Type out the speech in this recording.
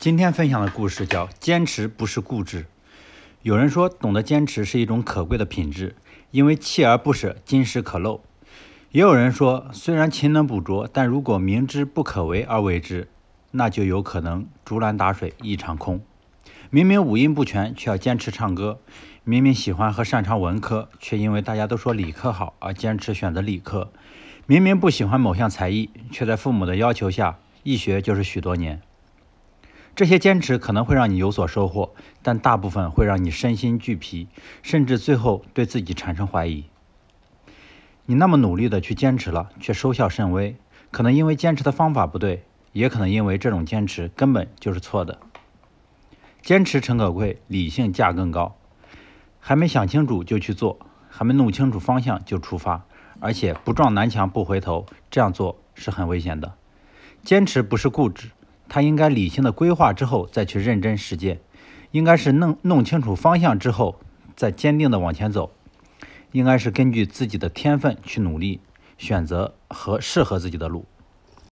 今天分享的故事叫“坚持不是固执”。有人说，懂得坚持是一种可贵的品质，因为锲而不舍，金石可镂。也有人说，虽然勤能补拙，但如果明知不可为而为之，那就有可能竹篮打水一场空。明明五音不全，却要坚持唱歌；明明喜欢和擅长文科，却因为大家都说理科好而坚持选择理科；明明不喜欢某项才艺，却在父母的要求下一学就是许多年。这些坚持可能会让你有所收获，但大部分会让你身心俱疲，甚至最后对自己产生怀疑。你那么努力的去坚持了，却收效甚微，可能因为坚持的方法不对，也可能因为这种坚持根本就是错的。坚持诚可贵，理性价更高。还没想清楚就去做，还没弄清楚方向就出发，而且不撞南墙不回头，这样做是很危险的。坚持不是固执。他应该理性的规划之后再去认真实践，应该是弄弄清楚方向之后再坚定的往前走，应该是根据自己的天分去努力，选择和适合自己的路。